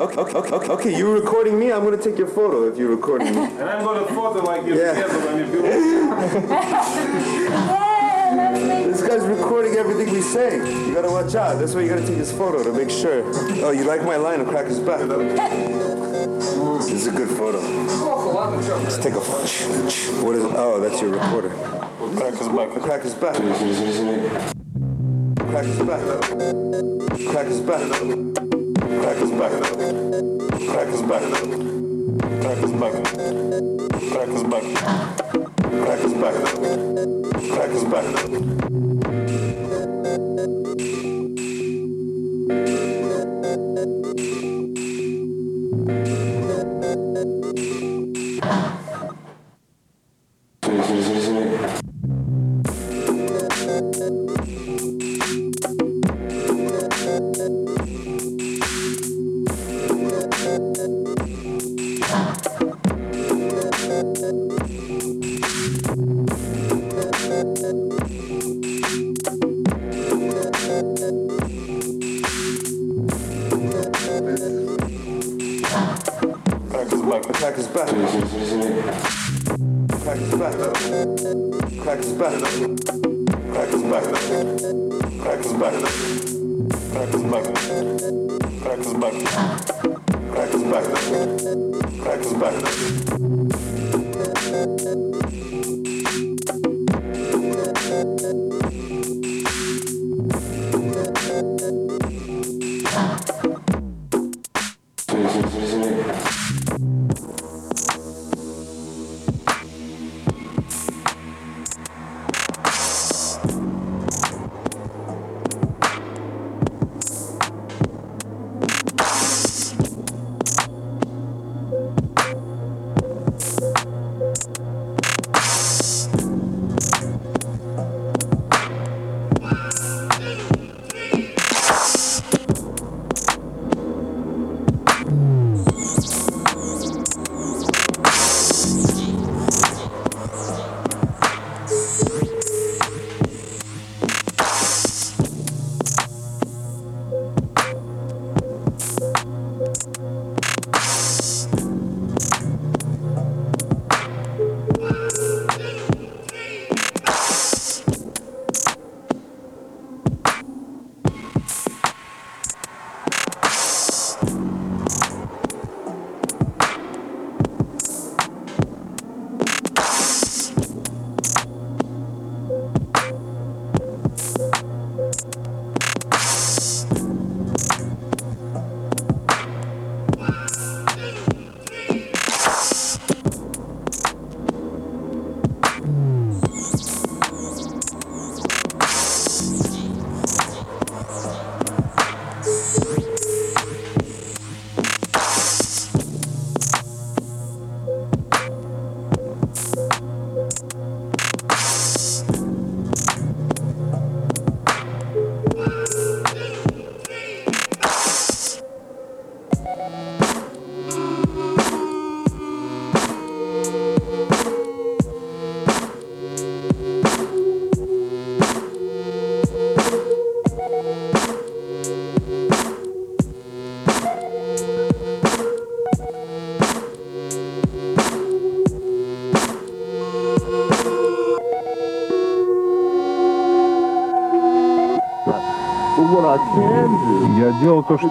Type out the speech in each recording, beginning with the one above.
Okay, okay, okay, okay. You're recording me? I'm gonna take your photo if you're recording me. And I'm gonna photo like you Yeah. together when you do This guy's recording everything we say. You gotta watch out. That's why you gotta take his photo to make sure. Oh, you like my line of Cracker's back? This is a good photo. Let's take a. Photo. What is it? Oh, that's your recorder. Cracker's back. Cracker's back. Cracker's back. Cracker's back. Cracker's back. Cracker's back. Cracker's back. Cracker's back. Cracker's back. Cracker's back. Cracker's Cracker's back. Cracker's back. Cracker's back. Cracker's back. Cracker's back. Cracker's back. Cracker's back. Cracker's back.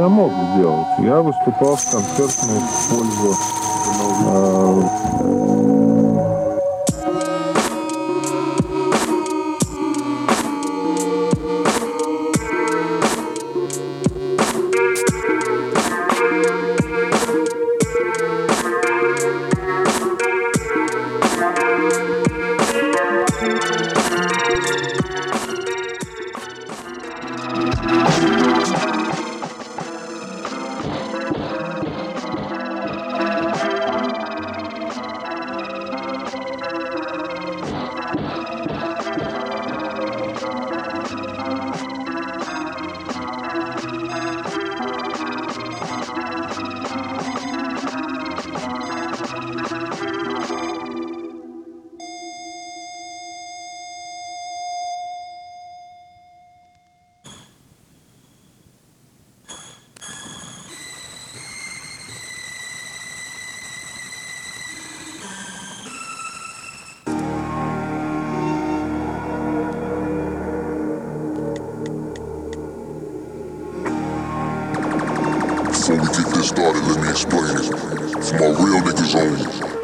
Я мог сделать. Я выступал в концертную пользу э, Before we get this started, let me explain it. For my real niggas only.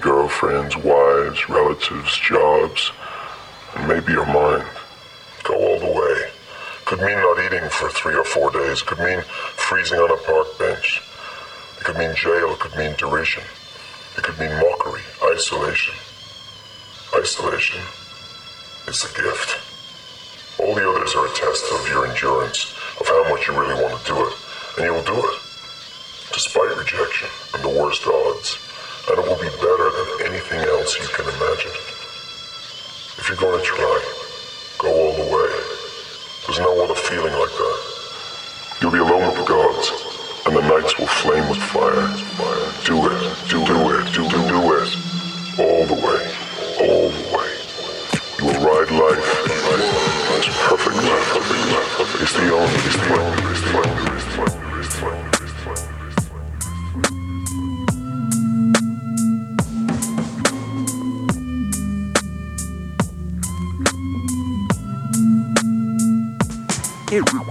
Girlfriends, wives, relatives, jobs, and maybe your mind. Go all the way. Could mean not eating for three or four days. Could mean freezing on a park bench. It could mean jail. It could mean derision. It could mean mockery, isolation. Isolation is a gift. The others are a test of your endurance, of how much you really want to do it. And you will do it, despite rejection and the worst odds and it will be better than anything else you can imagine. If you're going to try, go all the way. There's no other feeling like that. You'll be alone with the gods, and the nights will flame with fire. Do it, do, do it, do, do, do it. All the way, all the way. You will ride life. Life. It's the only, it's the only, it's the only, it's the only, it's the only.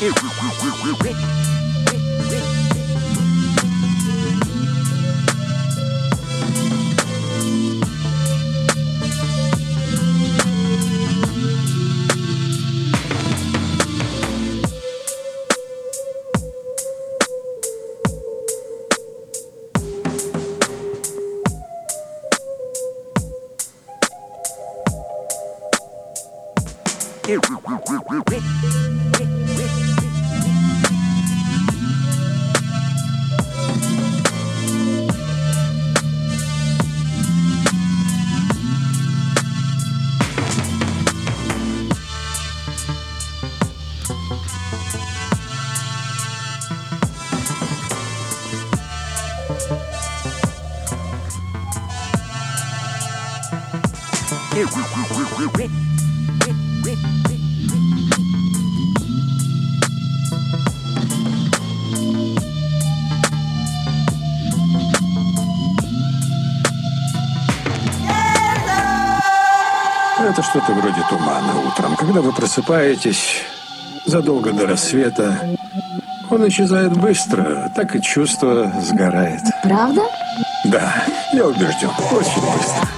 Rich. get Rip, rip, rip, rip, rip. Что-то вроде тумана утром. Когда вы просыпаетесь задолго до рассвета, он исчезает быстро, так и чувство сгорает. Правда? Да, я убежден, очень быстро.